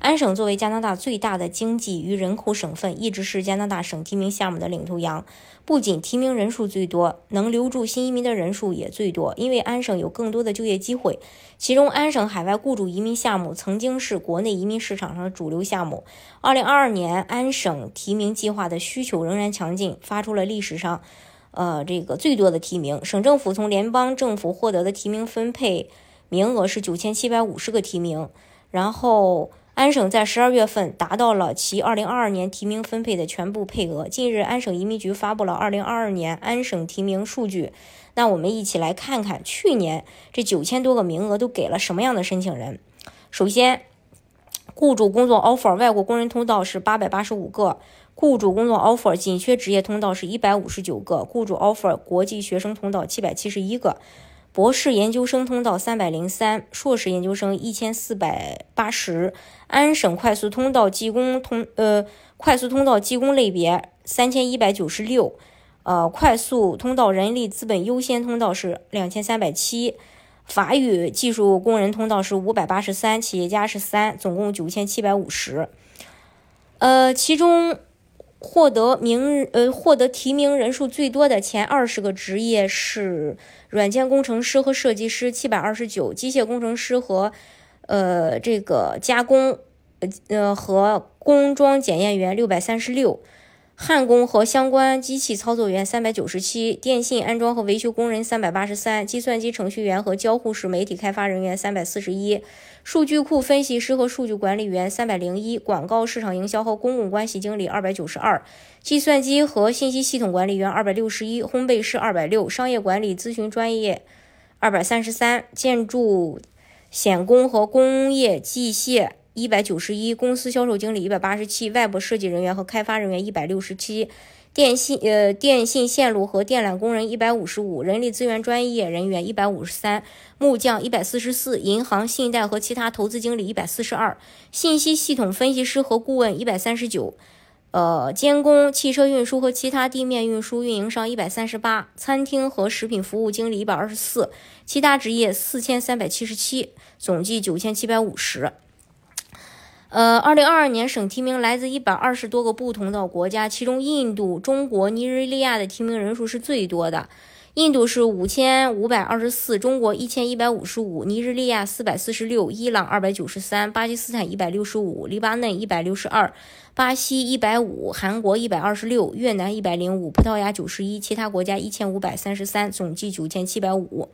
安省作为加拿大最大的经济与人口省份，一直是加拿大省提名项目的领头羊。不仅提名人数最多，能留住新移民的人数也最多，因为安省有更多的就业机会。其中，安省海外雇主移民项目曾经是国内移民市场上的主流项目。二零二二年，安省提名计划的需求仍然强劲，发出了历史上。呃，这个最多的提名，省政府从联邦政府获得的提名分配名额是九千七百五十个提名。然后，安省在十二月份达到了其二零二二年提名分配的全部配额。近日，安省移民局发布了二零二二年安省提名数据。那我们一起来看看去年这九千多个名额都给了什么样的申请人。首先，雇主工作 offer 外国工人通道是八百八十五个。雇主工作 offer 紧缺职业通道是一百五十九个，雇主 offer 国际学生通道七百七十一个，博士研究生通道三百零三，硕士研究生一千四百八十，安省快速通道技工通呃快速通道技工类别三千一百九十六，呃快速通道人力资本优先通道是两千三百七，法语技术工人通道是五百八十三，企业家是三，总共九千七百五十，呃其中。获得名呃获得提名人数最多的前二十个职业是软件工程师和设计师七百二十九，机械工程师和呃这个加工呃呃和工装检验员六百三十六。焊工和相关机器操作员三百九十七，电信安装和维修工人三百八十三，计算机程序员和交互式媒体开发人员三百四十一，数据库分析师和数据管理员三百零一，广告市场营销和公共关系经理二百九十二，计算机和信息系统管理员二百六十一，烘焙师二百六，商业管理咨询专业二百三十三，建筑钳工和工业机械。一百九十一，公司销售经理一百八十七，外部设计人员和开发人员一百六十七，电信呃电信线路和电缆工人一百五十五，人力资源专业人员一百五十三，木匠一百四十四，银行信贷和其他投资经理一百四十二，信息系统分析师和顾问一百三十九，呃监工汽车运输和其他地面运输运营商一百三十八，餐厅和食品服务经理一百二十四，其他职业四千三百七十七，总计九千七百五十。呃，二零二二年省提名来自一百二十多个不同的国家，其中印度、中国、尼日利亚的提名人数是最多的。印度是五千五百二十四，中国一千一百五十五，尼日利亚四百四十六，伊朗二百九十三，巴基斯坦一百六十五，黎巴嫩一百六十二，巴西一百五，韩国一百二十六，越南一百零五，葡萄牙九十一，其他国家一千五百三十三，总计九千七百五。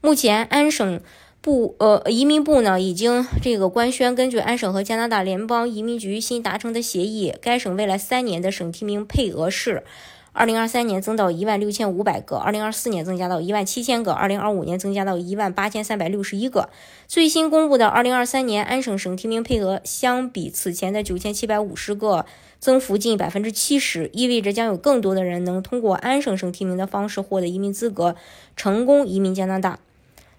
目前安省。部呃，移民部呢已经这个官宣，根据安省和加拿大联邦移民局新达成的协议，该省未来三年的省提名配额是：二零二三年增到一万六千五百个，二零二四年增加到一万七千个，二零二五年增加到一万八千三百六十一个。最新公布的二零二三年安省省提名配额，相比此前的九千七百五十个，增幅近百分之七十，意味着将有更多的人能通过安省省提名的方式获得移民资格，成功移民加拿大。